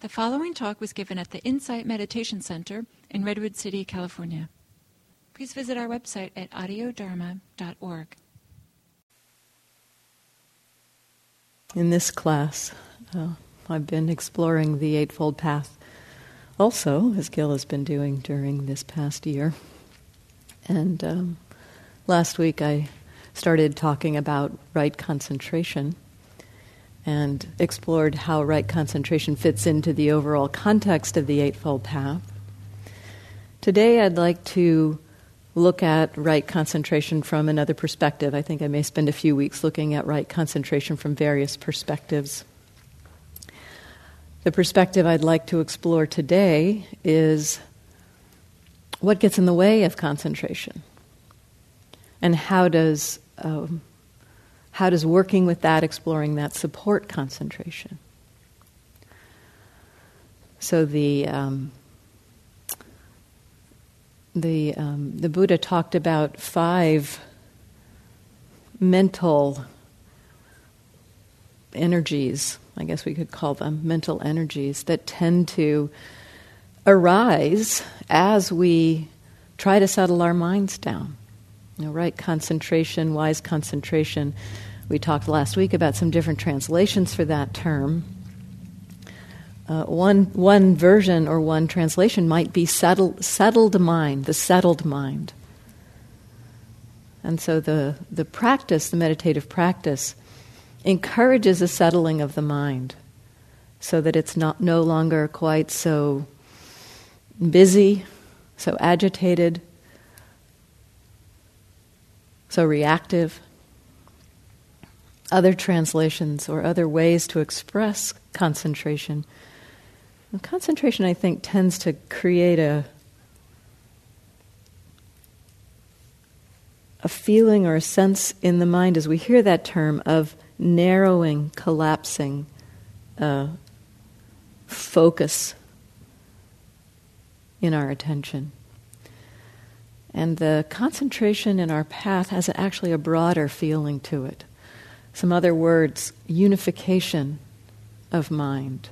The following talk was given at the Insight Meditation Center in Redwood City, California. Please visit our website at audiodharma.org. In this class, uh, I've been exploring the Eightfold Path also, as Gil has been doing during this past year. And um, last week I started talking about right concentration and explored how right concentration fits into the overall context of the Eightfold Path. Today, I'd like to look at right concentration from another perspective. I think I may spend a few weeks looking at right concentration from various perspectives. The perspective I'd like to explore today is what gets in the way of concentration? And how does um, how does working with that, exploring that, support concentration? So the um, the um, the Buddha talked about five mental energies. I guess we could call them mental energies that tend to arise as we try to settle our minds down. Know, right concentration, wise concentration. We talked last week about some different translations for that term. Uh, one, one version or one translation might be settled, settled mind, the settled mind. And so the, the practice, the meditative practice, encourages a settling of the mind so that it's not no longer quite so busy, so agitated, so reactive. Other translations or other ways to express concentration. And concentration, I think, tends to create a a feeling or a sense in the mind as we hear that term of narrowing, collapsing, uh, focus in our attention. And the concentration in our path has actually a broader feeling to it. Some other words, unification of mind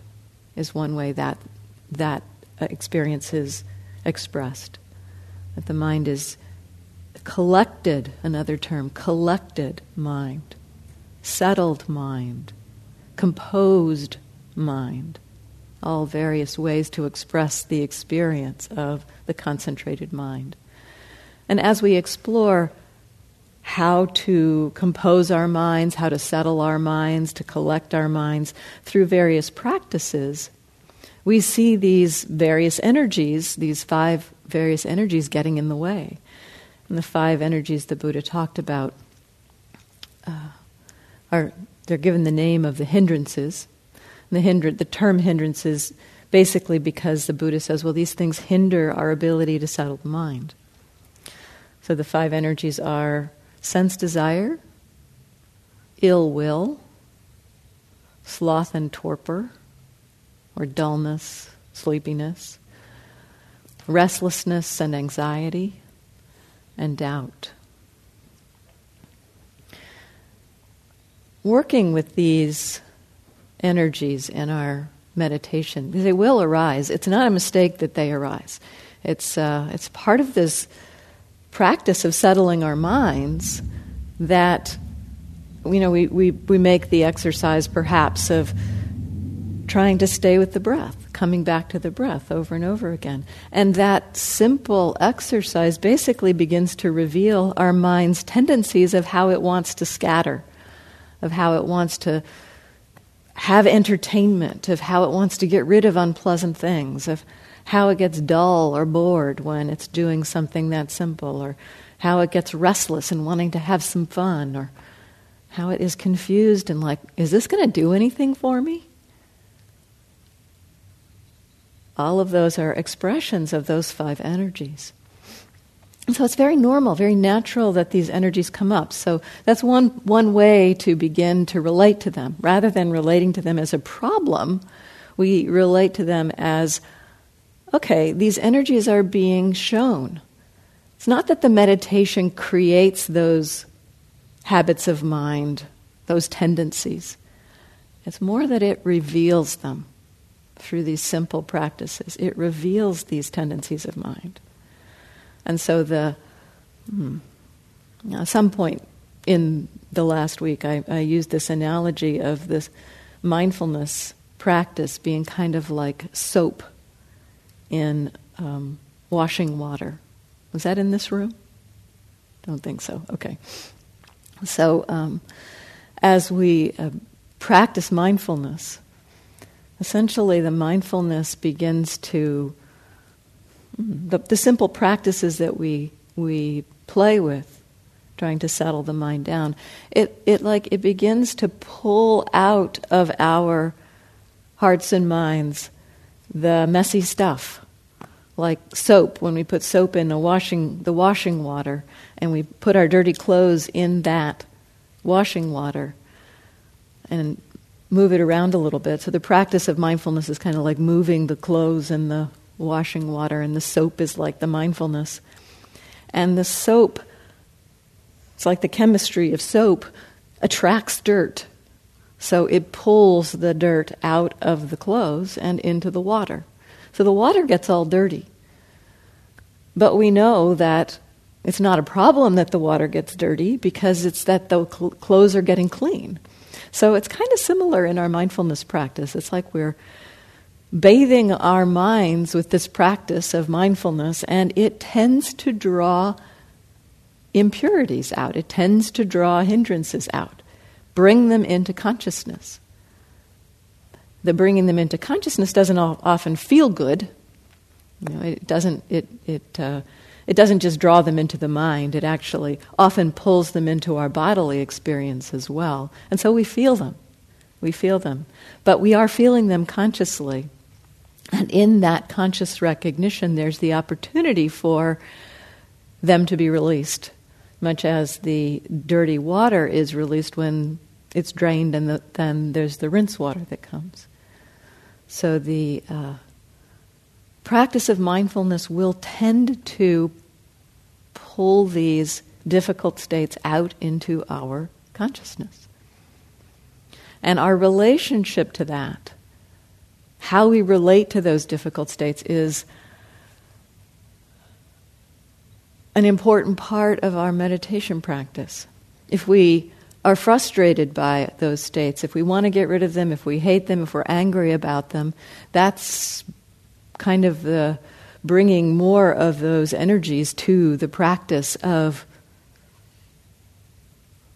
is one way that that experience is expressed. That the mind is collected, another term, collected mind, settled mind, composed mind, all various ways to express the experience of the concentrated mind. And as we explore how to compose our minds, how to settle our minds, to collect our minds through various practices, we see these various energies, these five various energies getting in the way. And the five energies the Buddha talked about uh, are they're given the name of the hindrances. And the hinder, the term hindrances basically because the Buddha says, well, these things hinder our ability to settle the mind. So the five energies are sense desire, ill will, sloth and torpor, or dullness, sleepiness, restlessness and anxiety, and doubt. Working with these energies in our meditation, they will arise. It's not a mistake that they arise. It's, uh, it's part of this practice of settling our minds that you know we, we, we make the exercise perhaps of trying to stay with the breath coming back to the breath over and over again. And that simple exercise basically begins to reveal our mind's tendencies of how it wants to scatter of how it wants to have entertainment of how it wants to get rid of unpleasant things of how it gets dull or bored when it's doing something that simple, or how it gets restless and wanting to have some fun, or how it is confused and like, is this going to do anything for me? All of those are expressions of those five energies. And so it's very normal, very natural that these energies come up. So that's one, one way to begin to relate to them. Rather than relating to them as a problem, we relate to them as okay, these energies are being shown. It's not that the meditation creates those habits of mind, those tendencies. It's more that it reveals them. through these simple practices. It reveals these tendencies of mind. And so, the hmm, at some point in the last week, I, I used this analogy of this mindfulness practice being kind of like soap in um, washing water. Was that in this room? Don't think so. Okay. So, um, as we uh, practice mindfulness, essentially the mindfulness begins to the, the simple practices that we we play with trying to settle the mind down it it like it begins to pull out of our hearts and minds the messy stuff like soap when we put soap in the washing the washing water and we put our dirty clothes in that washing water and move it around a little bit. So the practice of mindfulness is kind of like moving the clothes in the washing water, and the soap is like the mindfulness. And the soap, it's like the chemistry of soap, attracts dirt. So it pulls the dirt out of the clothes and into the water. So the water gets all dirty. But we know that it's not a problem that the water gets dirty because it's that the cl- clothes are getting clean. So it's kind of similar in our mindfulness practice. It's like we're bathing our minds with this practice of mindfulness, and it tends to draw impurities out, it tends to draw hindrances out, bring them into consciousness. The bringing them into consciousness doesn't often feel good. You know, it doesn't. It it uh, it doesn't just draw them into the mind, it actually often pulls them into our bodily experience as well. And so we feel them. We feel them. But we are feeling them consciously. And in that conscious recognition, there's the opportunity for them to be released, much as the dirty water is released when it's drained, and the, then there's the rinse water that comes. So the uh, practice of mindfulness will tend to pull these difficult states out into our consciousness. And our relationship to that, how we relate to those difficult states, is an important part of our meditation practice. If we are frustrated by those states, if we want to get rid of them, if we hate them, if we're angry about them, that's kind of the bringing more of those energies to the practice of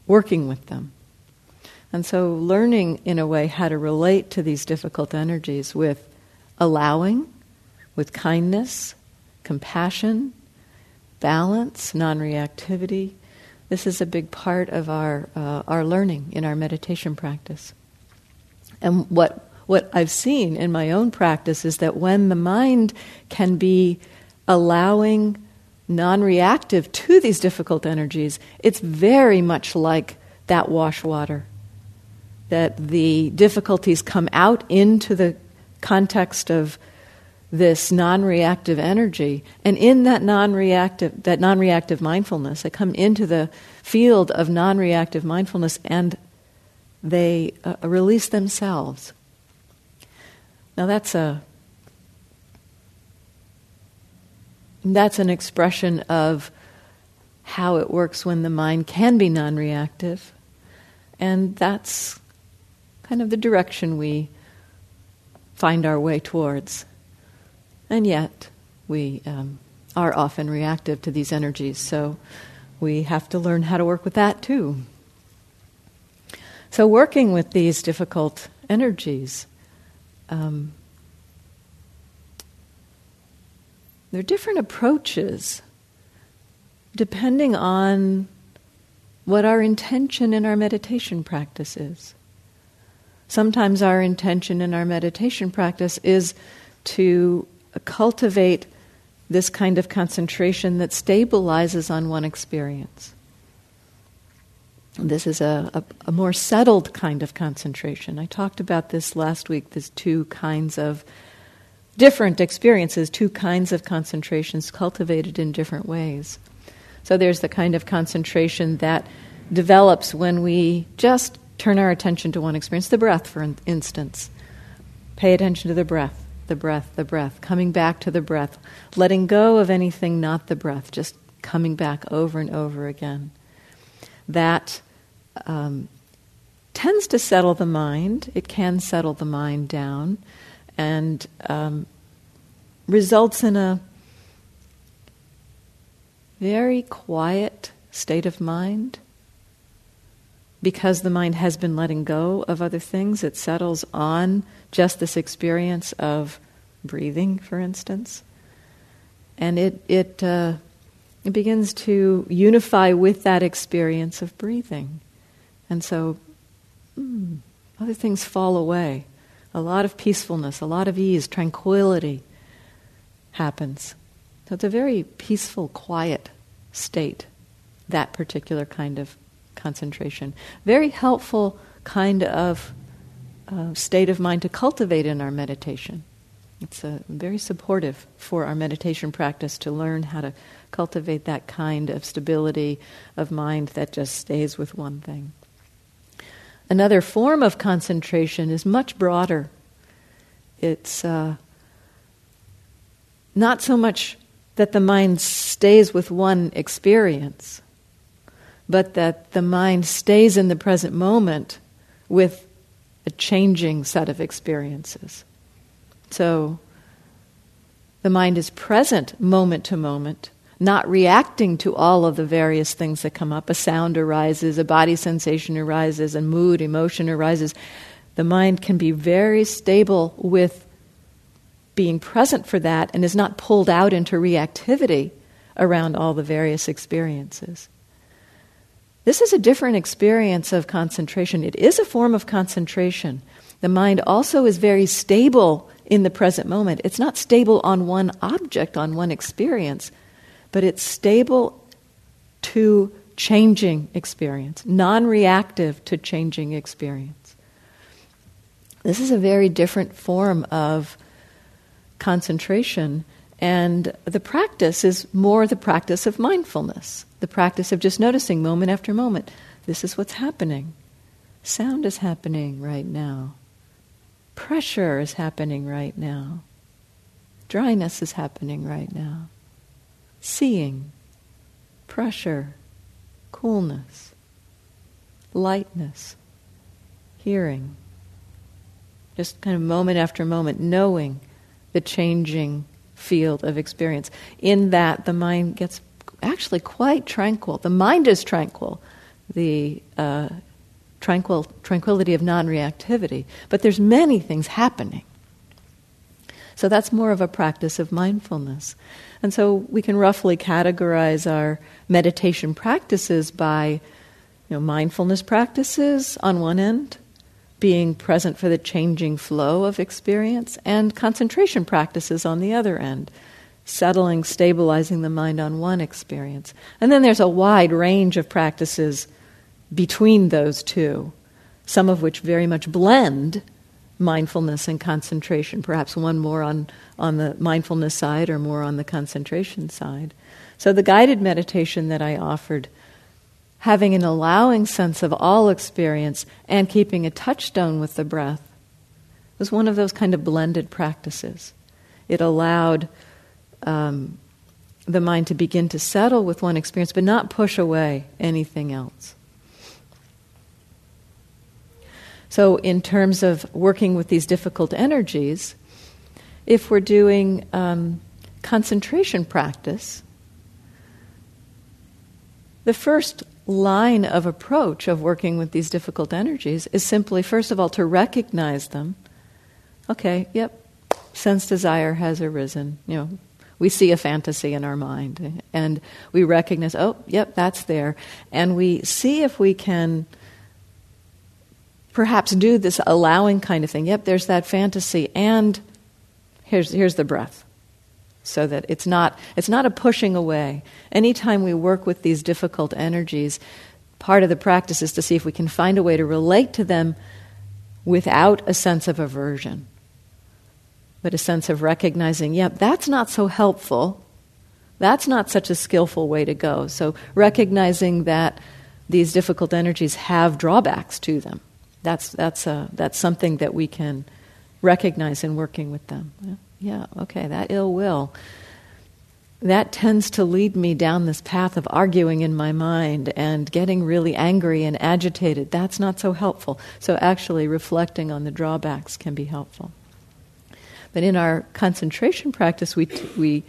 working with them. And so, learning in a way how to relate to these difficult energies with allowing, with kindness, compassion, balance, non reactivity. This is a big part of our, uh, our learning in our meditation practice. And what what I've seen in my own practice is that when the mind can be allowing, non reactive to these difficult energies, it's very much like that wash water. That the difficulties come out into the context of this non-reactive energy. And in that non-reactive that non-reactive mindfulness they come into the field of non-reactive mindfulness and they uh, release themselves. Now that's a that's an expression of how it works when the mind can be non-reactive, and that's kind of the direction we find our way towards. And yet, we um, are often reactive to these energies, so we have to learn how to work with that too. So, working with these difficult energies um, there are different approaches depending on what our intention in our meditation practice is. Sometimes our intention in our meditation practice is to cultivate this kind of concentration that stabilizes on one experience. This is a, a, a, more settled kind of concentration. I talked about this last week. There's two kinds of different experiences, two kinds of concentrations cultivated in different ways. So there's the kind of concentration that develops when we just turn our attention to one experience, the breath, for instance. Pay attention to the breath, the breath, the breath, coming back to the breath, letting go of anything not the breath, just coming back over and over again. That um, tends to settle the mind. It can settle the mind down and um, results in a very quiet state of mind. Because the mind has been letting go of other things, it settles on just this experience of breathing, for instance. And it, it, uh, it begins to unify with that experience of breathing. And so mm, other things fall away. A lot of peacefulness, a lot of ease, tranquility happens. So it's a very peaceful, quiet state, that particular kind of concentration. Very helpful kind of uh, state of mind to cultivate in our meditation. It's uh, very supportive for our meditation practice to learn how to cultivate that kind of stability of mind that just stays with one thing. Another form of concentration is much broader. It's uh, not so much that the mind stays with one experience, but that the mind stays in the present moment with a changing set of experiences. So the mind is present moment to moment, not reacting to all of the various things that come up. A sound arises, a body sensation arises, a mood, emotion arises. The mind can be very stable with being present for that and is not pulled out into reactivity around all the various experiences. This is a different experience of concentration. It is a form of concentration. The mind also is very stable in the present moment. It's not stable on one object, on one experience, but it's stable to changing experience, non reactive to changing experience. This is a very different form of concentration, and the practice is more the practice of mindfulness, the practice of just noticing moment after moment. This is what's happening. Sound is happening right now. Pressure is happening right now. Dryness is happening right now. Seeing, pressure, coolness, lightness, hearing. Just kind of moment after moment, knowing the changing field of experience. In that, the mind gets actually quite tranquil. The mind is tranquil, the uh, tranquil tranquility of non-reactivity. But there's many things happening. So that's more of a practice of mindfulness. And so we can roughly categorize our meditation practices by you know, mindfulness practices on one end, being present for the changing flow of experience, and concentration practices on the other end, settling, stabilizing the mind on one experience. And then there's a wide range of practices between those two, some of which very much blend mindfulness and concentration, perhaps one more on, on the mindfulness side or more on the concentration side. So the guided meditation that I offered having an allowing sense of all experience and keeping a touchstone with the breath was one of those kind of blended practices. It allowed um, the mind to begin to settle with one experience, but not push away anything else. So, in terms of working with these difficult energies, if we're doing um, concentration practice, the first line of approach of working with these difficult energies is simply, first of all, to recognize them. Okay, yep, sense desire has arisen. You know, we see a fantasy in our mind, and we recognize, oh, yep, that's there, and we see if we can perhaps do this allowing kind of thing. Yep, there's that fantasy, and here's here's the breath. So that it's not it's not a pushing away. Anytime we work with these difficult energies part of the practice is to see if we can find a way to relate to them without a sense of aversion but a sense of recognizing yep yeah, that's not so helpful that's not such a skillful way to go so recognizing that these difficult energies have drawbacks to them that's that's a, that's something that we can recognize in working with them. Yeah, okay, that ill will. That tends to lead me down this path of arguing in my mind and getting really angry and agitated. That's not so helpful. So, actually, reflecting on the drawbacks can be helpful. But in our concentration practice, we, we,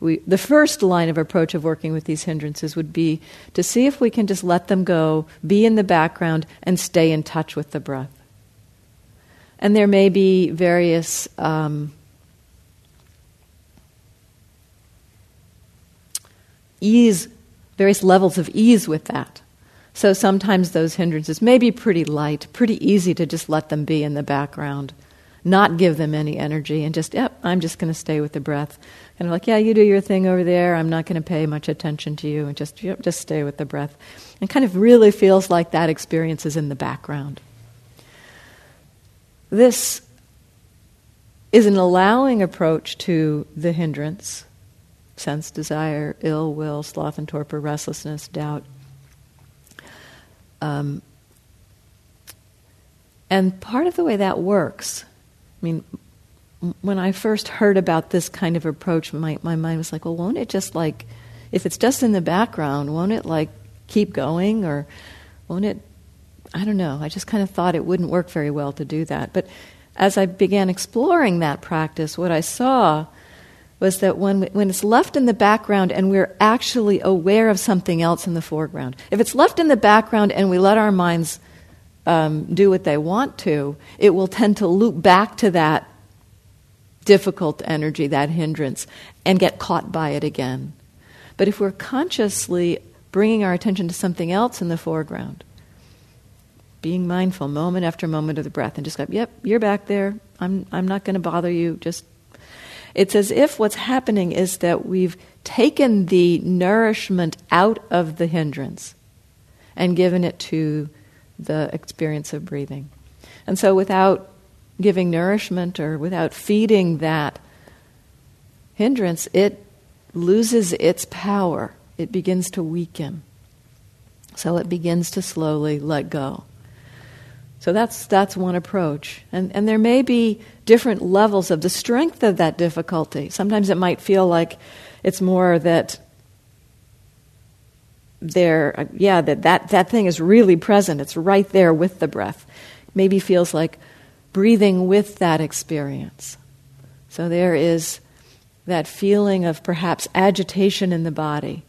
we, the first line of approach of working with these hindrances would be to see if we can just let them go, be in the background, and stay in touch with the breath. And there may be various um, ease, various levels of ease with that. So sometimes those hindrances may be pretty light, pretty easy to just let them be in the background, not give them any energy, and just, yep, I'm just going to stay with the breath. Kind of like, yeah, you do your thing over there. I'm not going to pay much attention to you, and just, yep, just stay with the breath. And kind of really feels like that experience is in the background. This is an allowing approach to the hindrance sense, desire, ill will, sloth and torpor, restlessness, doubt. Um, and part of the way that works, I mean, when I first heard about this kind of approach, my, my mind was like, well, won't it just like, if it's just in the background, won't it like keep going? Or won't it I don't know. I just kind of thought it wouldn't work very well to do that. But as I began exploring that practice, what I saw was that when, when it's left in the background and we're actually aware of something else in the foreground, if it's left in the background and we let our minds um, do what they want to, it will tend to loop back to that difficult energy, that hindrance, and get caught by it again. But if we're consciously bringing our attention to something else in the foreground, being mindful moment after moment of the breath and just go, yep, you're back there. I'm, I'm not going to bother you. Just it's as if what's happening is that we've taken the nourishment out of the hindrance and given it to the experience of breathing. And so without giving nourishment or without feeding that hindrance, it loses its power. It begins to weaken. So it begins to slowly let go. So that's, that's one approach. And, and there may be different levels of the strength of that difficulty. Sometimes it might feel like it's more that there, uh, yeah, that, that that thing is really present. It's right there with the breath. Maybe feels like breathing with that experience. So there is that feeling of perhaps agitation in the body.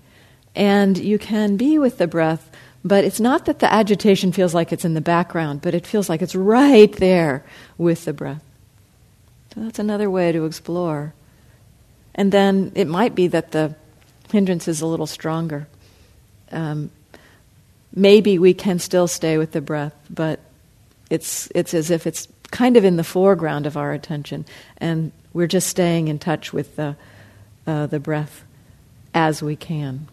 And you can be with the breath but it's not that the agitation feels like it's in the background, but it feels like it's right there with the breath. So that's another way to explore. And then it might be that the hindrance is a little stronger. Um, maybe we can still stay with the breath, but it's, it's as if it's kind of in the foreground of our attention, and we're just staying in touch with the, uh, the breath as we can.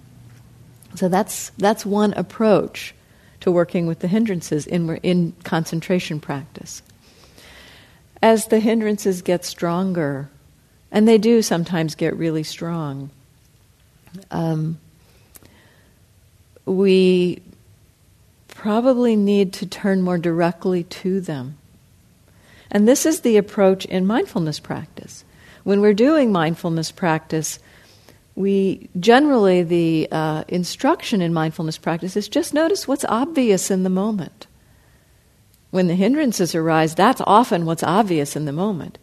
So that's, that's one approach to working with the hindrances in, in concentration practice. As the hindrances get stronger, and they do sometimes get really strong, um, we probably need to turn more directly to them. And this is the approach in mindfulness practice. When we're doing mindfulness practice, we generally the uh, instruction in mindfulness practice is just notice what's obvious in the moment when the hindrances arise that's often what's obvious in the moment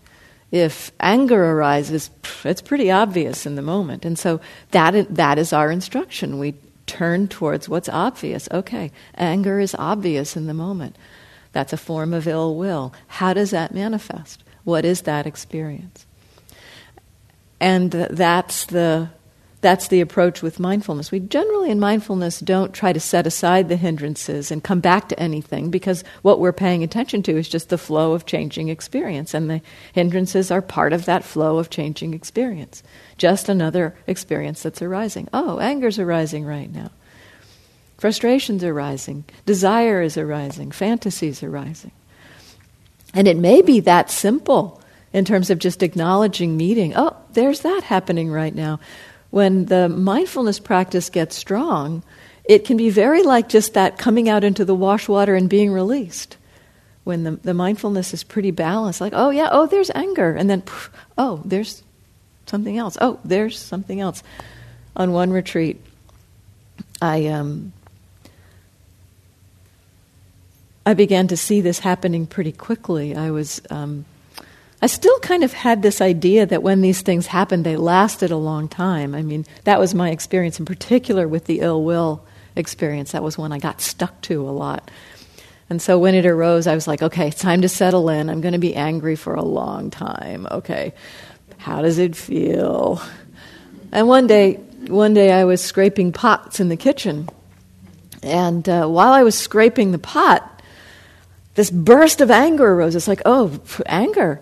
if anger arises it's pretty obvious in the moment and so that, that is our instruction we turn towards what's obvious. Okay anger is obvious in the moment. That's a form of ill will. How does that manifest? What is that experience? And that's the that's the approach with mindfulness. We generally, in mindfulness, don't try to set aside the hindrances and come back to anything because what we're paying attention to is just the flow of changing experience. And the hindrances are part of that flow of changing experience. Just another experience that's arising. Oh, anger's arising right now. Frustrations are rising. Desire is arising. Fantasies are rising. And it may be that simple in terms of just acknowledging meeting. Oh, there's that happening right now when the mindfulness practice gets strong, it can be very like just that coming out into the wash water and being released. when the, the mindfulness is pretty balanced, like, oh yeah, oh, there's anger. And then, oh, there's something else. Oh, there's something else. On one retreat, I, um, I began to see this happening pretty quickly. I was, um, I still kind of had this idea that when these things happened, they lasted a long time. I mean, that was my experience in particular with the ill will experience. That was one I got stuck to a lot. And so when it arose, I was like, okay, it's time to settle in. I'm going to be angry for a long time. Okay, how does it feel? And one day, one day I was scraping pots in the kitchen. And uh, while I was scraping the pot, this burst of anger arose. It's like, oh, anger.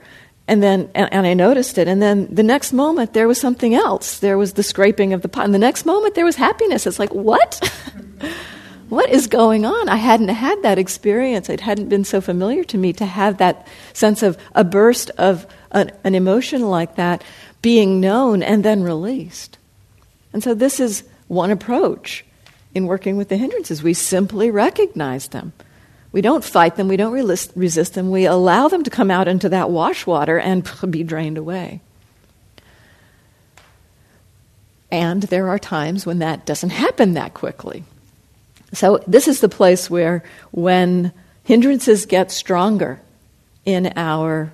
And then, and, and, I noticed it. And then the next moment, there was something else. There was the scraping of the pot. And the next moment, there was happiness. It's like, what? what is going on? I hadn't had that experience. It hadn't been so familiar to me to have that sense of a burst of an, an emotion like that being known and then released. And so, this is one approach in working with the hindrances. We simply recognize them. We don't fight them, we don't resist, resist them, we allow them to come out into that wash water and be drained away. And there are times when that doesn't happen that quickly. So, this is the place where, when hindrances get stronger in our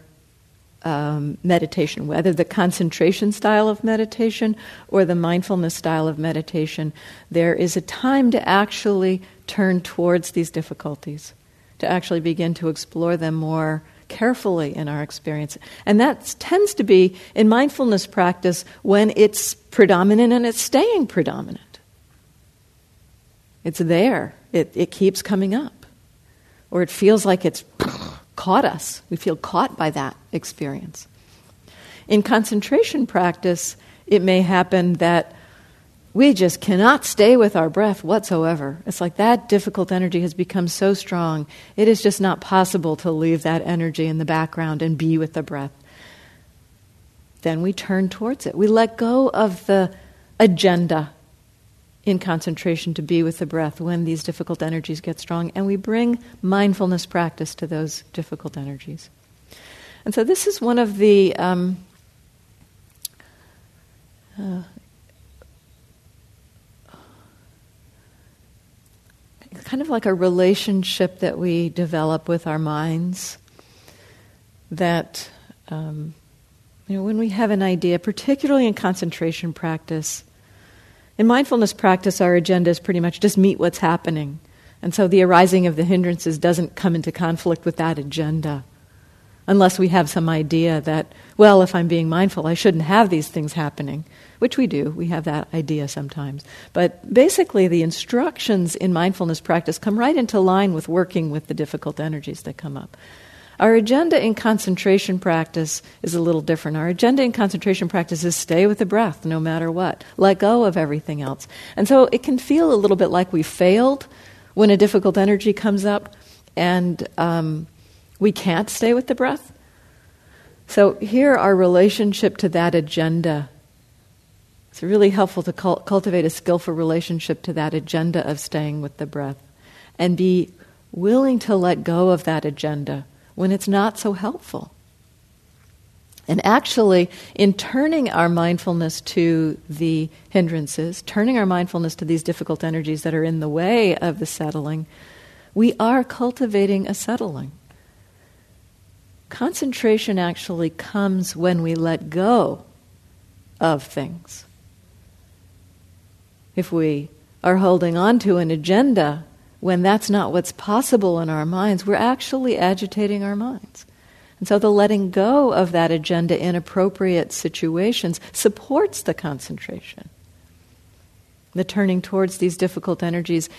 um, meditation, whether the concentration style of meditation or the mindfulness style of meditation, there is a time to actually turn towards these difficulties, to actually begin to explore them more carefully in our experience. And that tends to be in mindfulness practice when it's predominant and it's staying predominant. It's there, it, it keeps coming up. Or it feels like it's caught us. We feel caught by that experience. In concentration practice, it may happen that we just cannot stay with our breath whatsoever. It's like that difficult energy has become so strong, it is just not possible to leave that energy in the background and be with the breath. Then we turn towards it. We let go of the agenda in concentration to be with the breath when these difficult energies get strong, and we bring mindfulness practice to those difficult energies. And so, this is one of the um, uh, kind of like a relationship that we develop with our minds. That um, you know, when we have an idea, particularly in concentration practice in mindfulness practice, our agenda is pretty much just meet what's happening. And so the arising of the hindrances doesn't come into conflict with that agenda. Unless we have some idea that, well, if I'm being mindful, I shouldn't have these things happening, which we do. We have that idea sometimes. But basically, the instructions in mindfulness practice come right into line with working with the difficult energies that come up. Our agenda in concentration practice is a little different. Our agenda in concentration practice is stay with the breath no matter what, let go of everything else. And so it can feel a little bit like we failed when a difficult energy comes up and um, we can't stay with the breath. So here, our relationship to that agenda. It's really helpful to cultivate a skillful relationship to that agenda of staying with the breath and be willing to let go of that agenda when it's not so helpful. And actually, in turning our mindfulness to the hindrances, turning our mindfulness to these difficult energies that are in the way of the settling, we are cultivating a settling. Concentration actually comes when we let go of things. If we are holding on to an agenda when that's not what's possible in our minds, we're actually agitating our minds. And so the letting go of that agenda in appropriate situations supports the concentration. The turning towards these difficult energies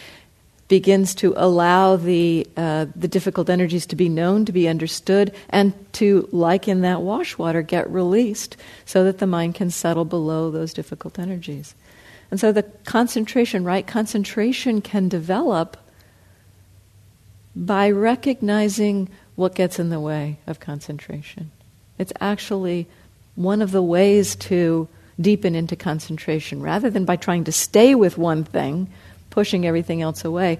begins to allow the, uh, the difficult energies to be known, to be understood, and to, like in that wash water, get released so that the mind can settle below those difficult energies. And so the concentration, right concentration, can develop by recognizing what gets in the way of concentration. It's actually one of the ways to deepen into concentration rather than by trying to stay with one thing, pushing everything else away.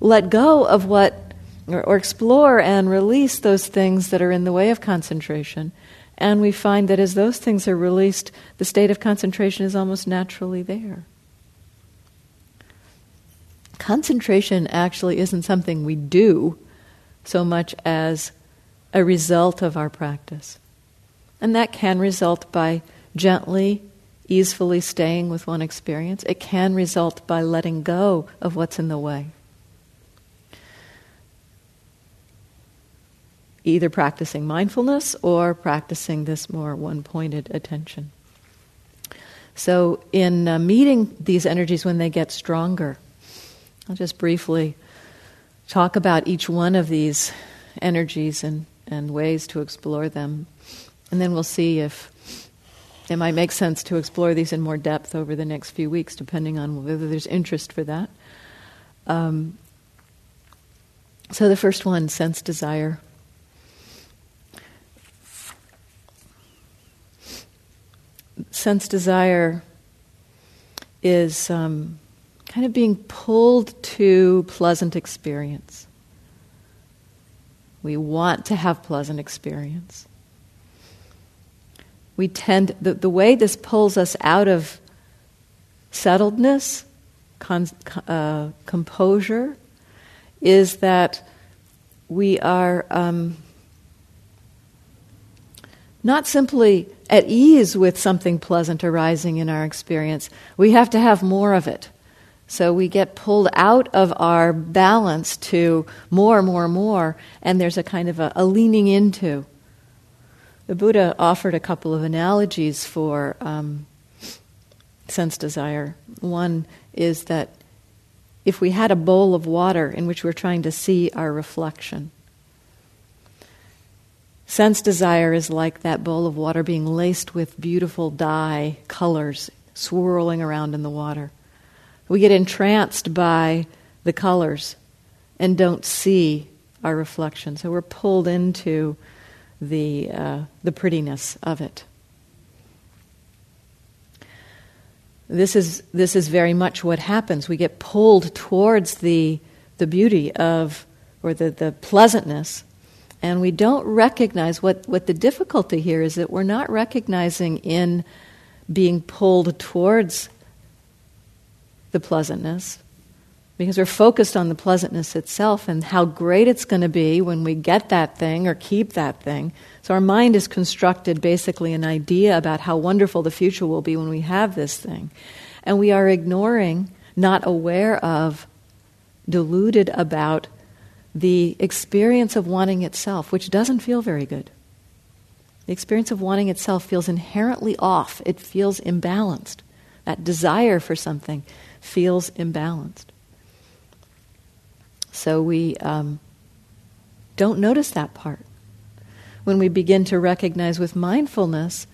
Let go of what or, or explore and release those things that are in the way of concentration. And we find that as those things are released, the state of concentration is almost naturally there. Concentration actually isn't something we do so much as a result of our practice. And that can result by gently, easefully staying with one experience. It can result by letting go of what's in the way. Either practicing mindfulness or practicing this more one pointed attention. So, in uh, meeting these energies when they get stronger, I'll just briefly talk about each one of these energies and, and ways to explore them. And then we'll see if it might make sense to explore these in more depth over the next few weeks, depending on whether there's interest for that. Um, so, the first one sense desire. Sense desire is um, kind of being pulled to pleasant experience. We want to have pleasant experience we tend, the, the way this pulls us out of settledness, con, uh, composure, is that we are um, not simply at ease with something pleasant arising in our experience, we have to have more of it. So we get pulled out of our balance to more, more, more, and there's a kind of a, a leaning into. The Buddha offered a couple of analogies for um, sense desire. One is that if we had a bowl of water in which we're trying to see our reflection, sense desire is like that bowl of water being laced with beautiful dye colors swirling around in the water. We get entranced by the colors and don't see our reflection. So we're pulled into the, uh, the prettiness of it. This is, this is very much what happens. We get pulled towards the, the beauty of, or the, the pleasantness, and we don't recognize what, what the difficulty here is that we're not recognizing in being pulled towards the pleasantness because we're focused on the pleasantness itself and how great it's going to be when we get that thing or keep that thing. So our mind is constructed basically an idea about how wonderful the future will be when we have this thing. And we are ignoring, not aware of, deluded about the experience of wanting itself, which doesn't feel very good. The experience of wanting itself feels inherently off, it feels imbalanced. That desire for something feels imbalanced. So we um, don't notice that part. When we begin to recognize with mindfulness,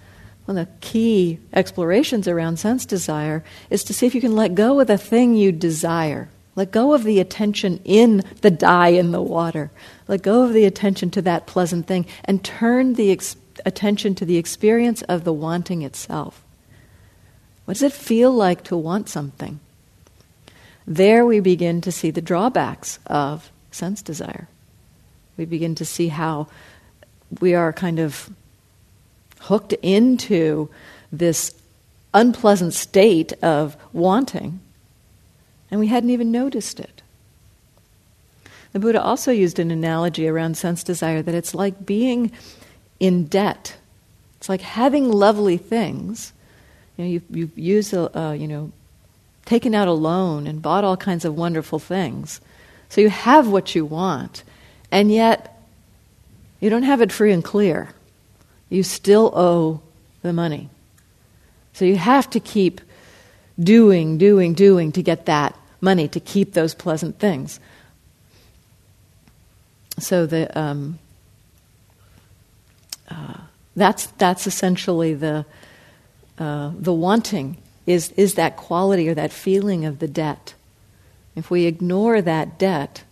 one of the key explorations around sense desire is to see if you can let go of the thing you desire. Let go of the attention in the dye in the water. Let go of the attention to that pleasant thing and turn the ex- attention to the experience of the wanting itself. What does it feel like to want something? There we begin to see the drawbacks of sense desire. We begin to see how we are kind of hooked into this unpleasant state of wanting, and we hadn't even noticed it. The Buddha also used an analogy around sense desire that it's like being in debt. It's like having lovely things. You know, you, you use a, uh, you know, taken out a loan and bought all kinds of wonderful things. So you have what you want, and yet you don't have it free and clear. You still owe the money. So you have to keep doing, doing, doing to get that money, to keep those pleasant things. So the, um, uh, that's, that's essentially the, uh, the wanting is, is that quality or that feeling of the debt. If we ignore that debt,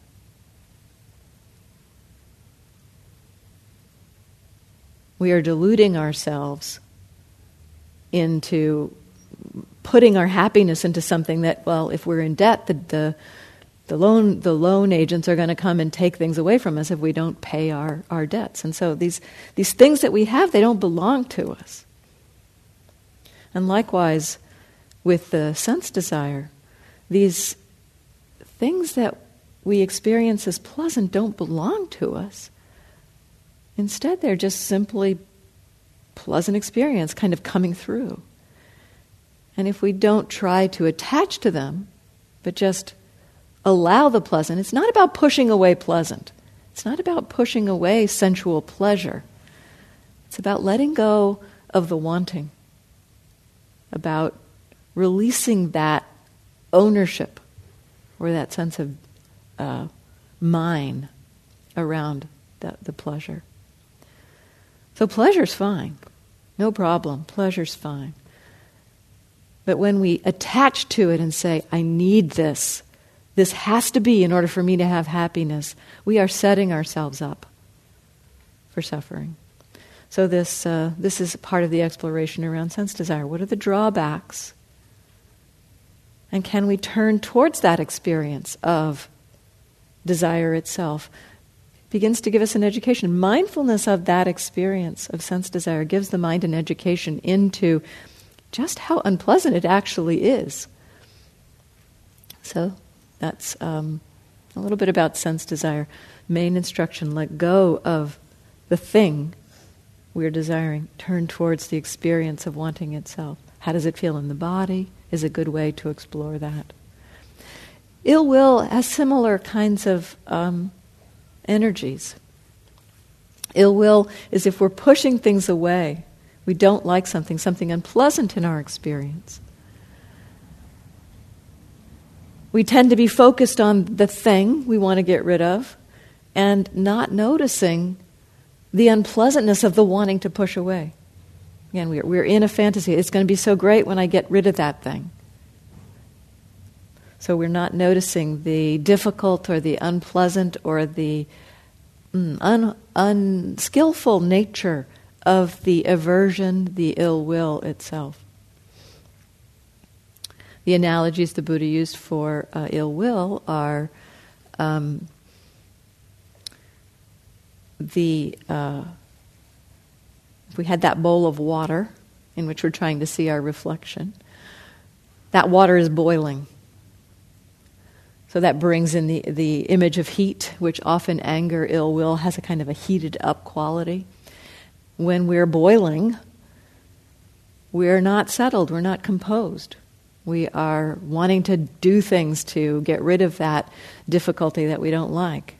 we are deluding ourselves into putting our happiness into something that, well, if we're in debt, the, the, the loan the loan agents are going to come and take things away from us if we don't pay our, our debts. And so these these things that we have, they don't belong to us. And likewise with the sense desire, these things that we experience as pleasant don't belong to us. Instead, they're just simply pleasant experience kind of coming through. And if we don't try to attach to them, but just allow the pleasant, it's not about pushing away pleasant. It's not about pushing away sensual pleasure. It's about letting go of the wanting, about releasing that ownership or that sense of uh, mine around the, the pleasure. So pleasure's fine. No problem. Pleasure's fine. But when we attach to it and say, I need this, this has to be in order for me to have happiness, we are setting ourselves up for suffering. So, this, uh, this is part of the exploration around sense desire. What are the drawbacks? And can we turn towards that experience of desire itself? begins to give us an education. Mindfulness of that experience of sense desire gives the mind an education into just how unpleasant it actually is. So that's um, a little bit about sense desire. Main instruction let go of the thing we're desiring, turn towards the experience of wanting itself. How does it feel in the body? Is a good way to explore that. Ill will has similar kinds of um, energies. Ill will is if we're pushing things away we don't like something, something unpleasant in our experience. We tend to be focused on the thing we want to get rid of and not noticing the unpleasantness of the wanting to push away. Again, we're, we're in a fantasy. It's going to be so great when I get rid of that thing. So we're not noticing the difficult or the unpleasant or the mm, un, unskillful nature of the aversion, the ill will itself. The analogies the Buddha used for uh, ill will are um, the uh, if we had that bowl of water in which we're trying to see our reflection, that water is boiling. So that brings in the, the image of heat, which often anger, ill will has a kind of a heated up quality when we're boiling, we're not settled, we're not composed. We are wanting to do things to get rid of that difficulty that we don't like.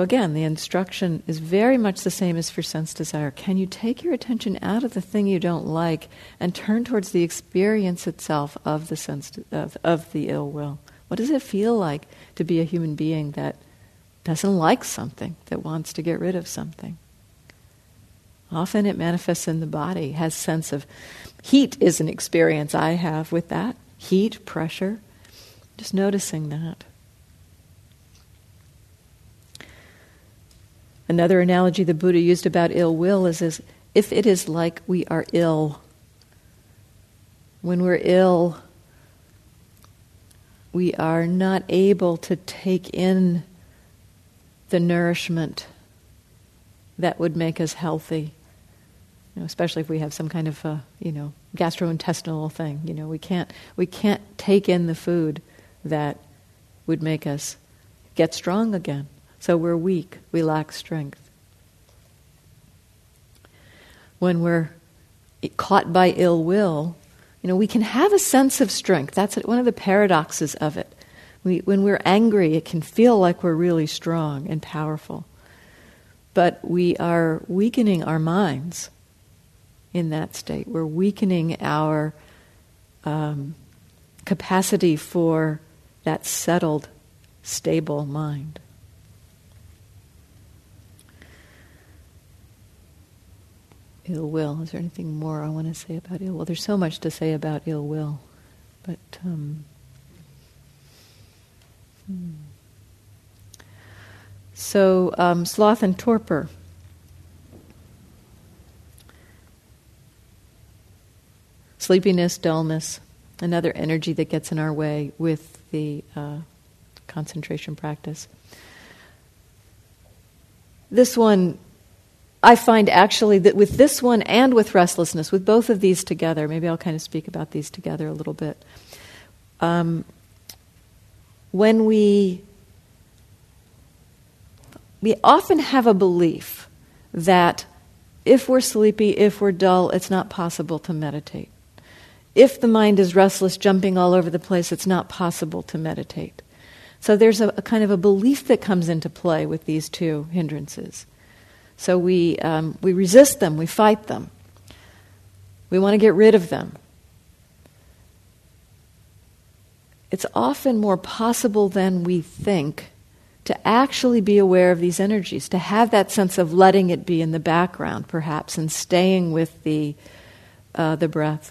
So, again, the instruction is very much the same as for sense desire. Can you take your attention out of the thing you don't like and turn towards the experience itself of the sense of, of the ill will? What does it feel like to be a human being that doesn't like something, that wants to get rid of something? Often it manifests in the body, has sense of heat is an experience I have with that. Heat, pressure, just noticing that. Another analogy the Buddha used about ill will is, is if it is like we are ill. When we're ill, we are not able to take in the nourishment that would make us healthy. You know, especially if we have some kind of you know gastrointestinal thing. You know, we can't we can't take in the food that would make us get strong again. So we're weak. We lack strength. When we're caught by ill will, you know, we can have a sense of strength. That's one of the paradoxes of it. We, when we're angry, it can feel like we're really strong and powerful. But we are weakening our minds in that state. We're weakening our um, capacity for that settled, stable mind. Ill will. Is there anything more I want to say about ill will? There's so much to say about ill will, but um, hmm. so um, sloth and torpor. sleepiness, dullness, another energy that gets in our way with the uh, concentration practice. This one, I find actually that with this one and with restlessness, with both of these together, maybe I'll kind of speak about these together a little bit. Um, when we we often have a belief that if we're sleepy, if we're dull, it's not possible to meditate. If the mind is restless, jumping all over the place, it's not possible to meditate. So there's a, a kind of a belief that comes into play with these two hindrances. So we, um, we resist them, we fight them, we want to get rid of them. It's often more possible than we think to actually be aware of these energies, to have that sense of letting it be in the background, perhaps, and staying with the, uh, the breath,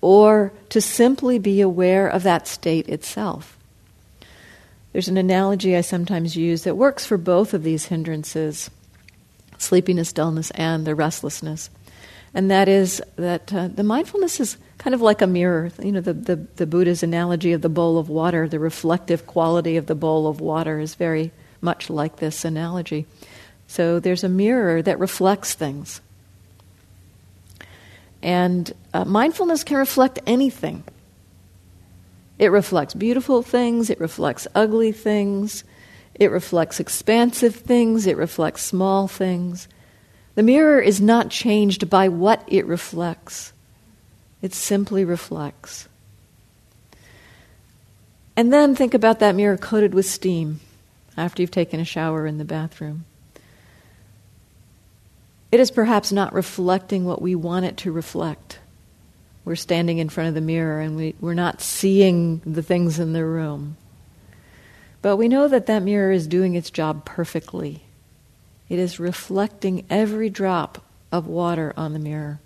or to simply be aware of that state itself. There's an analogy I sometimes use that works for both of these hindrances sleepiness, dullness, and the restlessness. And that is that uh, the mindfulness is kind of like a mirror. You know, the, the, the Buddha's analogy of the bowl of water, the reflective quality of the bowl of water is very much like this analogy. So there's a mirror that reflects things. And uh, mindfulness can reflect anything. It reflects beautiful things, it reflects ugly things, it reflects expansive things, it reflects small things. The mirror is not changed by what it reflects. It simply reflects. And then think about that mirror coated with steam after you've taken a shower in the bathroom. It is perhaps not reflecting what we want it to reflect. We're standing in front of the mirror and we, we're not seeing the things in the room. But we know that that mirror is doing its job perfectly. It is reflecting every drop of water on the mirror.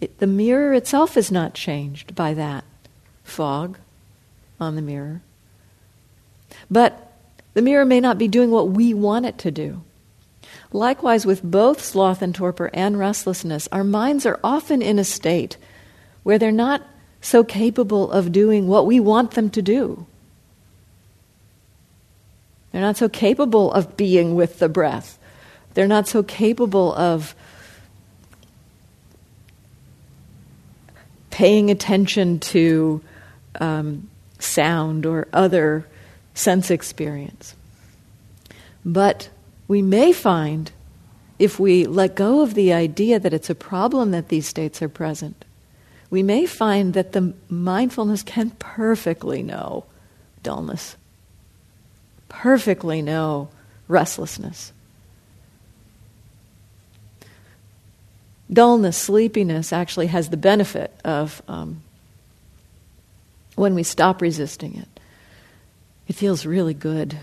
It, the mirror itself is not changed by that fog on the mirror. But the mirror may not be doing what we want it to do. Likewise, with both sloth and torpor and restlessness, our minds are often in a state where they're not so capable of doing what we want them to do. They're not so capable of being with the breath. They're not so capable of paying attention to um, sound or other sense experience. But we may find, if we let go of the idea that it's a problem that these states are present, we may find that the mindfulness can perfectly know dullness, perfectly know restlessness, dullness, sleepiness actually has the benefit of um, when we stop resisting it, it feels really good.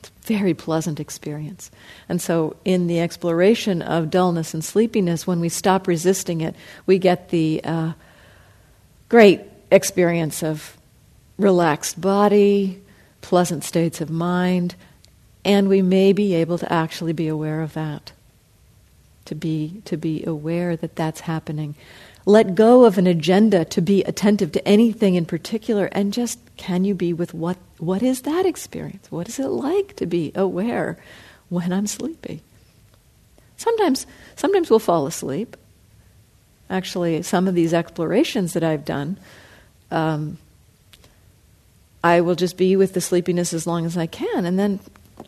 It's a very pleasant experience. And so, in the exploration of dullness and sleepiness, when we stop resisting it, we get the uh, great experience of relaxed body, pleasant states of mind, and we may be able to actually be aware of that to be, to be aware that that's happening. Let go of an agenda to be attentive to anything in particular and just can you be with what, what is that experience? What is it like to be aware when I'm sleepy? Sometimes, sometimes we'll fall asleep. Actually, some of these explorations that I've done, um, I will just be with the sleepiness as long as I can, and then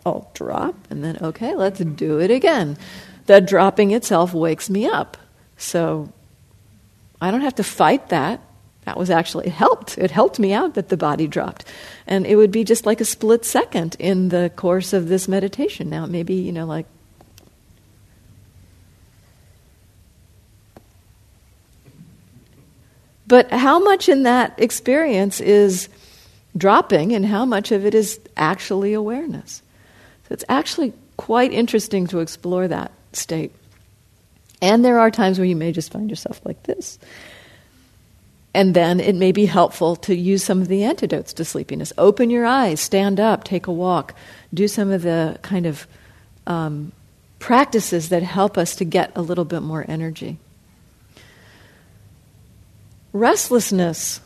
I'll drop, and then, okay, let's do it again the dropping itself wakes me up. So I don't have to fight that. That was actually, it helped. It helped me out that the body dropped. And it would be just like a split second in the course of this meditation. Now, maybe, you know, like, But how much in that experience is dropping and how much of it is actually awareness? So it's actually quite interesting to explore that state. And there are times where you may just find yourself like this. And then it may be helpful to use some of the antidotes to sleepiness. Open your eyes, stand up, take a walk, do some of the kind of um, practices that help us to get a little bit more energy. restlessness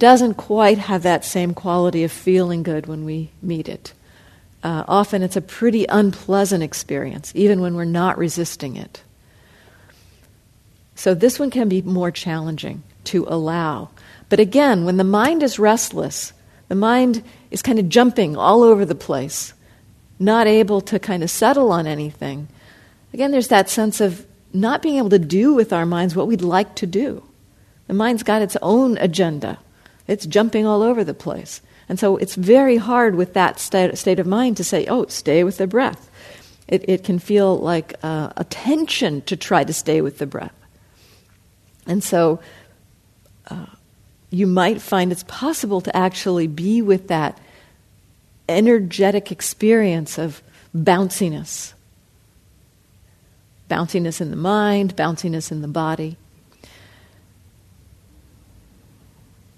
doesn't quite have that same quality of feeling good when we meet it. Uh, often it's a pretty unpleasant experience, even when we're not resisting it. So this one can be more challenging to allow. But again, when the mind is restless, the mind is kind of jumping all over the place, not able to kind of settle on anything. Again, there's that sense of not being able to do with our minds what we'd like to do. The mind's got its own agenda, it's jumping all over the place. And so it's very hard with that state, state of mind to say, oh, stay with the breath. It, it can feel like uh, a tension to try to stay with the breath. And so uh, you might find it's possible to actually be with that energetic experience of bounciness. Bounciness in the mind, bounciness in the body.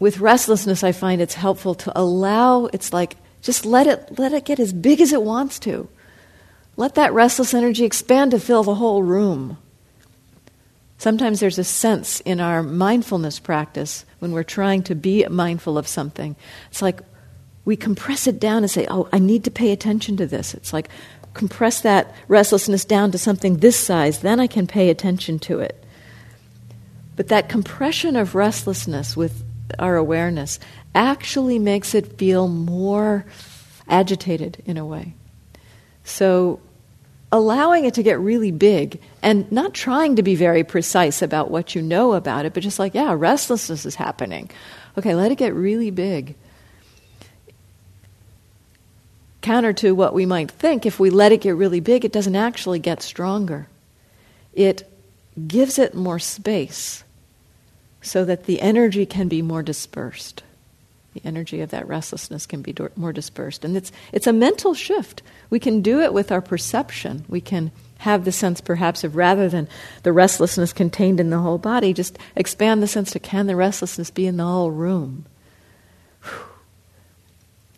With restlessness, I find it's helpful to allow, it's like, just let it, let it get as big as it wants to. Let that restless energy expand to fill the whole room. Sometimes there's a sense in our mindfulness practice when we're trying to be mindful of something. It's like we compress it down and say, Oh, I need to pay attention to this. It's like compress that restlessness down to something this size, then I can pay attention to it. But that compression of restlessness with our awareness actually makes it feel more agitated in a way. So allowing it to get really big and not trying to be very precise about what you know about it, but just like, yeah, restlessness is happening. Okay, let it get really big. Counter to what we might think, if we let it get really big, it doesn't actually get stronger. It gives it more space so that the energy can be more dispersed. The energy of that restlessness can be more dispersed. And it's, it's a mental shift. We can do it with our perception. We can have the sense, perhaps, of rather than the restlessness contained in the whole body, just expand the sense to can the restlessness be in the whole room?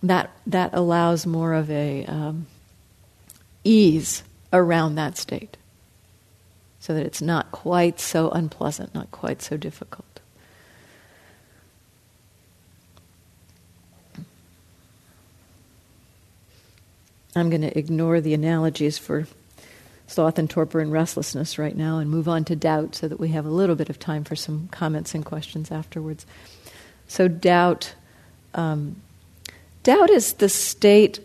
That, that allows more of a um, ease around that state so that it's not quite so unpleasant, not quite so difficult. I'm going to ignore the analogies for sloth and torpor and restlessness right now and move on to doubt so that we have a little bit of time for some comments and questions afterwards. So, doubt. Um, doubt is the state,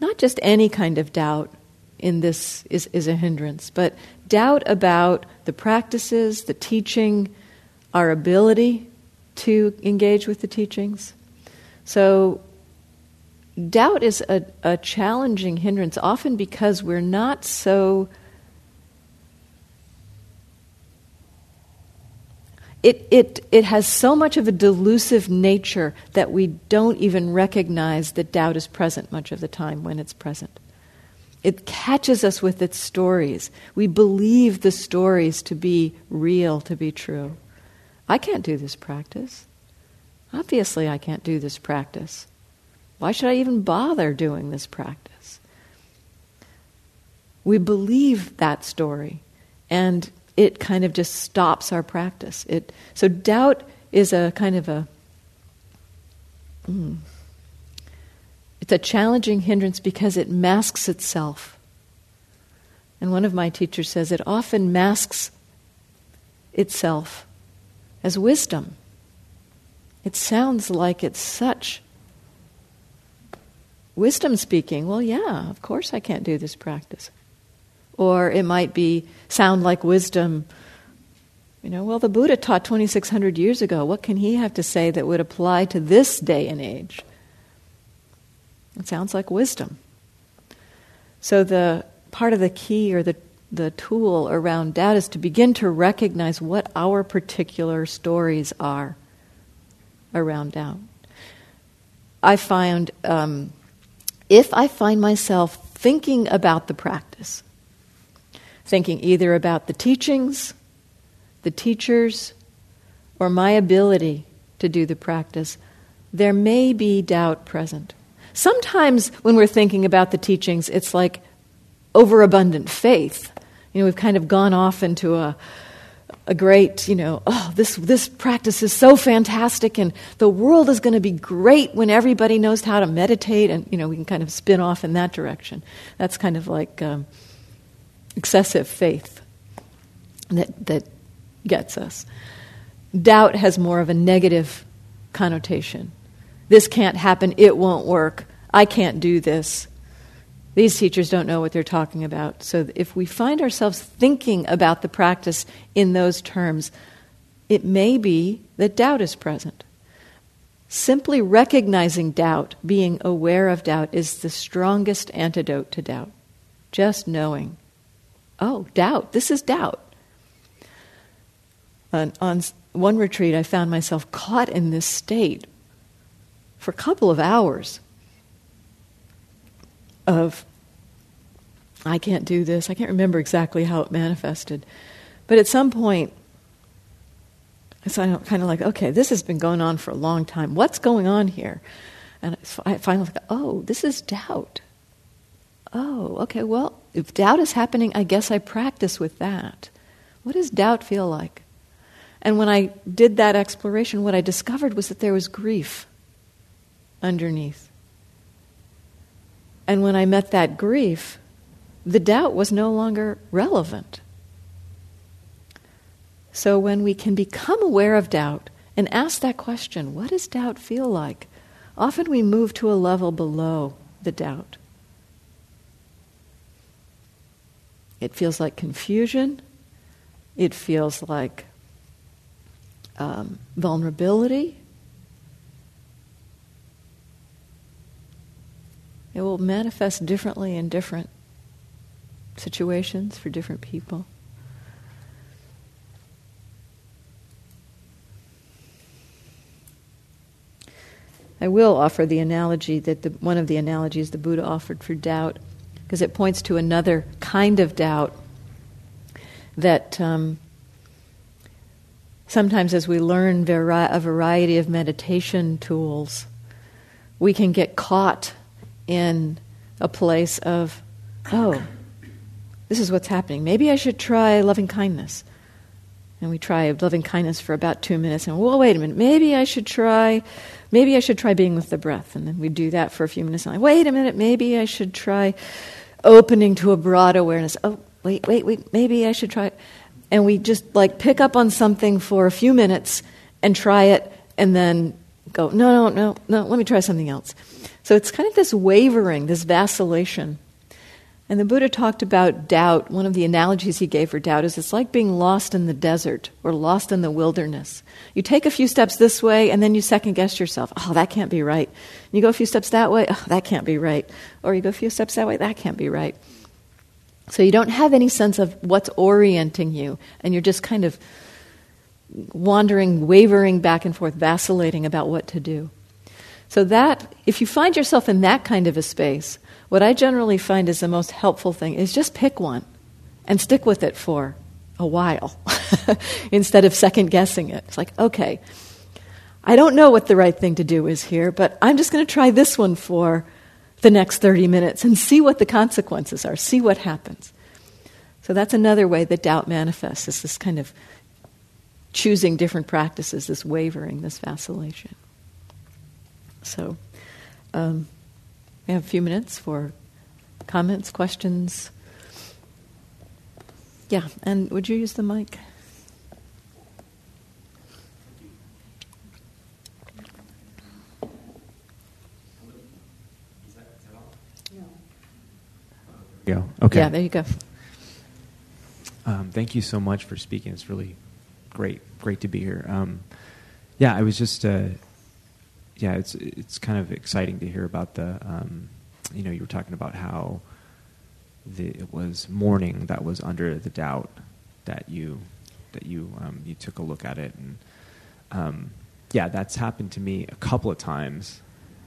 not just any kind of doubt in this is, is a hindrance, but doubt about the practices, the teaching, our ability to engage with the teachings. So, doubt is a, a challenging hindrance, often because we're not so. It, it, it has so much of a delusive nature that we don't even recognize that doubt is present much of the time when it's present. It catches us with its stories. We believe the stories to be real, to be true. I can't do this practice. Obviously, I can't do this practice. Why should I even bother doing this practice? We believe that story, and it kind of just stops our practice. It, so, doubt is a kind of a. Mm, it's a challenging hindrance because it masks itself. And one of my teachers says it often masks itself as wisdom. It sounds like it's such wisdom speaking, well, yeah, of course I can't do this practice. Or it might be sound like wisdom. You know, well, the Buddha taught 2,600 years ago. What can he have to say that would apply to this day and age? It sounds like wisdom. So, the part of the key or the, the tool around doubt is to begin to recognize what our particular stories are around doubt. I find um, if I find myself thinking about the practice, thinking either about the teachings, the teachers, or my ability to do the practice, there may be doubt present. Sometimes when we're thinking about the teachings, it's like overabundant faith. You know, we've kind of gone off into a, a great, you know, oh, this, this practice is so fantastic and the world is going to be great when everybody knows how to meditate. And, you know, we can kind of spin off in that direction. That's kind of like um, excessive faith that, that gets us. Doubt has more of a negative connotation. This can't happen, it won't work, I can't do this. These teachers don't know what they're talking about. So if we find ourselves thinking about the practice in those terms, it may be that doubt is present. Simply recognizing doubt, being aware of doubt, is the strongest antidote to doubt. Just knowing, oh, doubt, this is doubt. On, on one retreat, I found myself caught in this state for a couple of hours of I can't do this. I can't remember exactly how it manifested. But at some point, I'm kind of like, okay, this has been going on for a long time. What's going on here? And I finally thought, oh, this is doubt. Oh, okay, well, if doubt is happening, I guess I practice with that. What does doubt feel like? And when I did that exploration, what I discovered was that there was grief underneath. And when I met that grief, the doubt was no longer relevant. So when we can become aware of doubt and ask that question, what does doubt feel like? Often we move to a level below the doubt. It feels like confusion. It feels like um, vulnerability. It will manifest differently in different situations for different people. I will offer the analogy that the, one of the analogies the Buddha offered for doubt, because it points to another kind of doubt that um, sometimes as we learn vari- a variety of meditation tools, we can get caught in a place of, oh, this is what's happening. Maybe I should try loving kindness. And we try loving kindness for about two minutes, and well, wait a minute. Maybe I should try. Maybe I should try being with the breath, and then we do that for a few minutes. And like, wait a minute. Maybe I should try opening to a broad awareness. Oh, wait, wait, wait. Maybe I should try and we just like pick up on something for a few minutes and try it and then go, no, no, no, no, let me try something else. So it's kind of this wavering, this vacillation. And the Buddha talked about doubt. One of the analogies he gave for doubt is it's like being lost in the desert or lost in the wilderness. You take a few steps this way and then you second guess yourself. Oh, that can't be right. And you go a few steps that way. Oh, that can't be right. Or you go a few steps that way. That can't be right. So you don't have any sense of what's orienting you, and you're just kind of wandering, wavering back and forth, vacillating about what to do. So that, if you find yourself in that kind of a space, what I generally find is the most helpful thing is just pick one and stick with it for a while instead of second guessing it. It's like, okay, I don't know what the right thing to do is here, but I'm just going to try this one for the next 30 minutes and see what the consequences are, see what happens. So that's another way that doubt manifests, is this kind of choosing different practices, this wavering, this vacillation. So um, we have a few minutes for comments, questions. Yeah, and would you use the mic? go. Okay. Yeah, there you go. Um, thank you so much for speaking. It's really great, great to be here. Um, yeah, I was just, uh, yeah, it's it's kind of exciting to hear about the, um, you know, you were talking about how the, it was mourning that was under the doubt that you that you um, you took a look at it, and um, yeah, that's happened to me a couple of times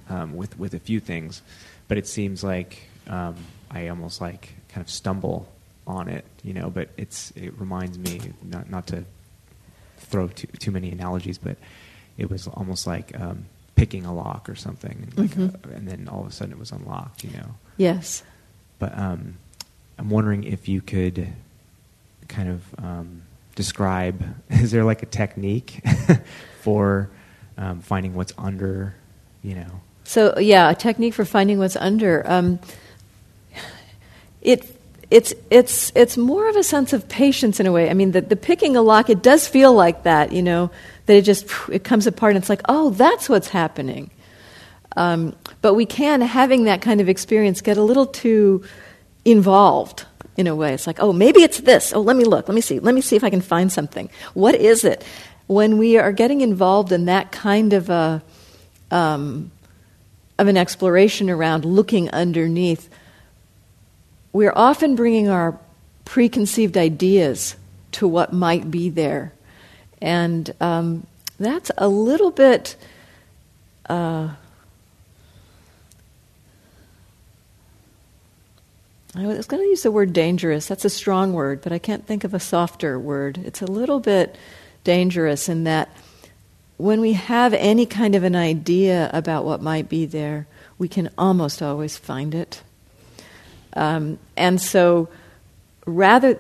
um, with with a few things, but it seems like I almost like kind of stumble on it, you know. But it's it reminds me not not to throw too too many analogies, but it was almost like um, picking a lock or something, and, like mm-hmm. a, and then all of a sudden it was unlocked, you know. Yes. But um, I'm wondering if you could kind of um, describe? Is there like a technique for um, finding what's under? You know. So yeah, a technique for finding what's under. Um, it it's it's it's more of a sense of patience in a way. I mean, the, the picking a lock, it does feel like that, you know, that it just it comes apart and it's like, oh, that's what's happening. Um, but we can, having that kind of experience, get a little too involved in a way. It's like, oh, maybe it's this. Oh, let me look. Let me see. Let me see if I can find something. What is it? When we are getting involved in that kind of a um, of an exploration around looking underneath, we're often bringing our preconceived ideas to what might be there, and um, that's a little bit. Uh, I was going to use the word dangerous. That's a strong word, but I can't think of a softer word. It's a little bit dangerous in that when we have any kind of an idea about what might be there, we can almost always find it. Um, and so, rather,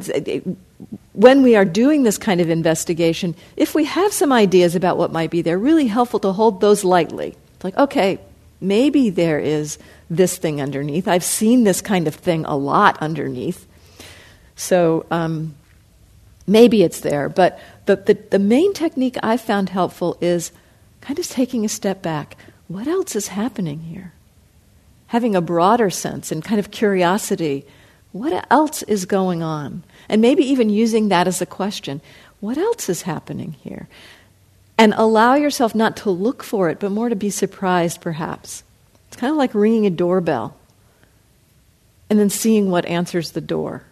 when we are doing this kind of investigation, if we have some ideas about what might be there, really helpful to hold those lightly. It's Like, okay, maybe there is this thing underneath. I've seen this kind of thing a lot underneath. So um, maybe it's there. But the, the, the main technique I found helpful is kind of taking a step back. What else is happening here? Having a broader sense and kind of curiosity. What else is going on? And maybe even using that as a question. What else is happening here? And allow yourself not to look for it, but more to be surprised, perhaps. It's kind of like ringing a doorbell and then seeing what answers the door,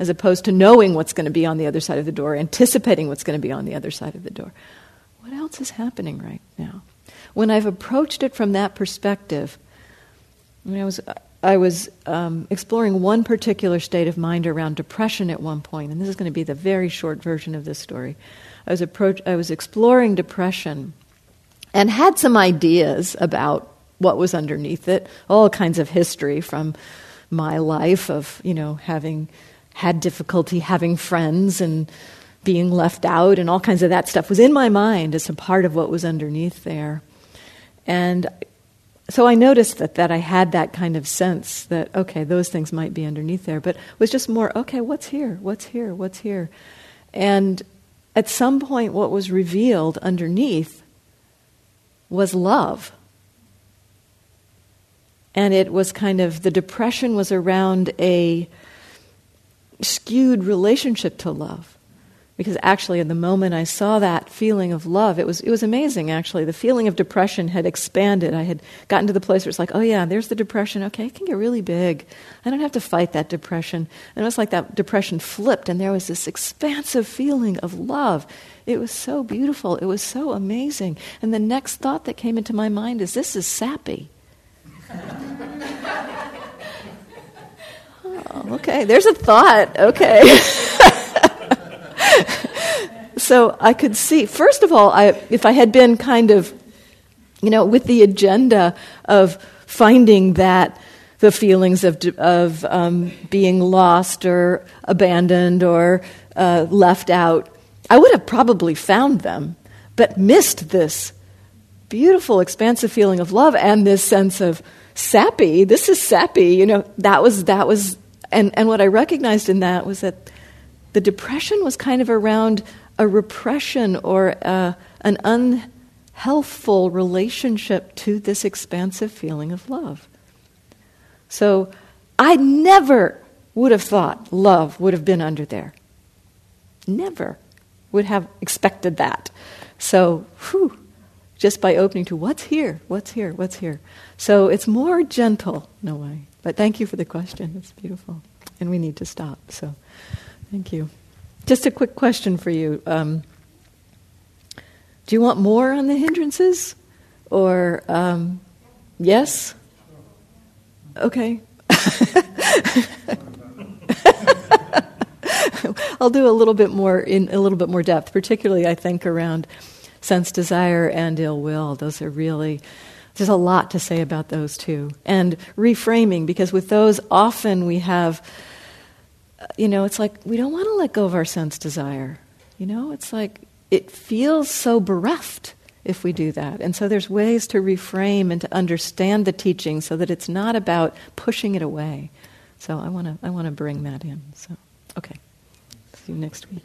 as opposed to knowing what's going to be on the other side of the door, anticipating what's going to be on the other side of the door. What else is happening right now? When I've approached it from that perspective, when I was I was um, exploring one particular state of mind around depression at one point, and this is going to be the very short version of this story. I was approach, I was exploring depression, and had some ideas about what was underneath it, all kinds of history from my life of, you know, having had difficulty having friends and being left out and all kinds of that stuff was in my mind as a part of what was underneath there. And so I noticed that, that I had that kind of sense that, okay, those things might be underneath there, but was just more, okay, what's here? What's here? What's here? And at some point, what was revealed underneath was love. And it was kind of, the depression was around a skewed relationship to love. Because actually, in the moment I saw that feeling of love, it was, it was amazing, actually. The feeling of depression had expanded. I had gotten to the place where it's like, oh, yeah, there's the depression. Okay, it can get really big. I don't have to fight that depression. And it was like that depression flipped, and there was this expansive feeling of love. It was so beautiful. It was so amazing. And the next thought that came into my mind is this is sappy. oh, okay, there's a thought. Okay. so I could see, first of all, I, if I had been kind of, you know, with the agenda of finding that the feelings of, of um, being lost or abandoned or uh, left out, I would have probably found them, but missed this beautiful, expansive feeling of love and this sense of sappy. This is sappy. You know, that was that was, and and what I recognized in that was that the depression was kind of around a repression or uh, an unhealthful relationship to this expansive feeling of love. So I never would have thought love would have been under there. Never would have expected that. So, whew, just by opening to what's here, what's here, what's here. So it's more gentle no way. But thank you for the question. It's beautiful. And we need to stop. So. Thank you. Just a quick question for you. Um, do you want more on the hindrances? Or um, yes? Okay. I'll do a little bit more in a little bit more depth, particularly I think around sense desire and ill will. Those are really there's a lot to say about those two. And reframing, because with those often we have Uh, you know, it's like we don't want to let go of our sense desire. You know, it's like it feels so bereft if we do that. And so there's ways to reframe and to understand the teaching so that it's not about pushing it away. So I want to I want to bring that in. So okay. See you next week.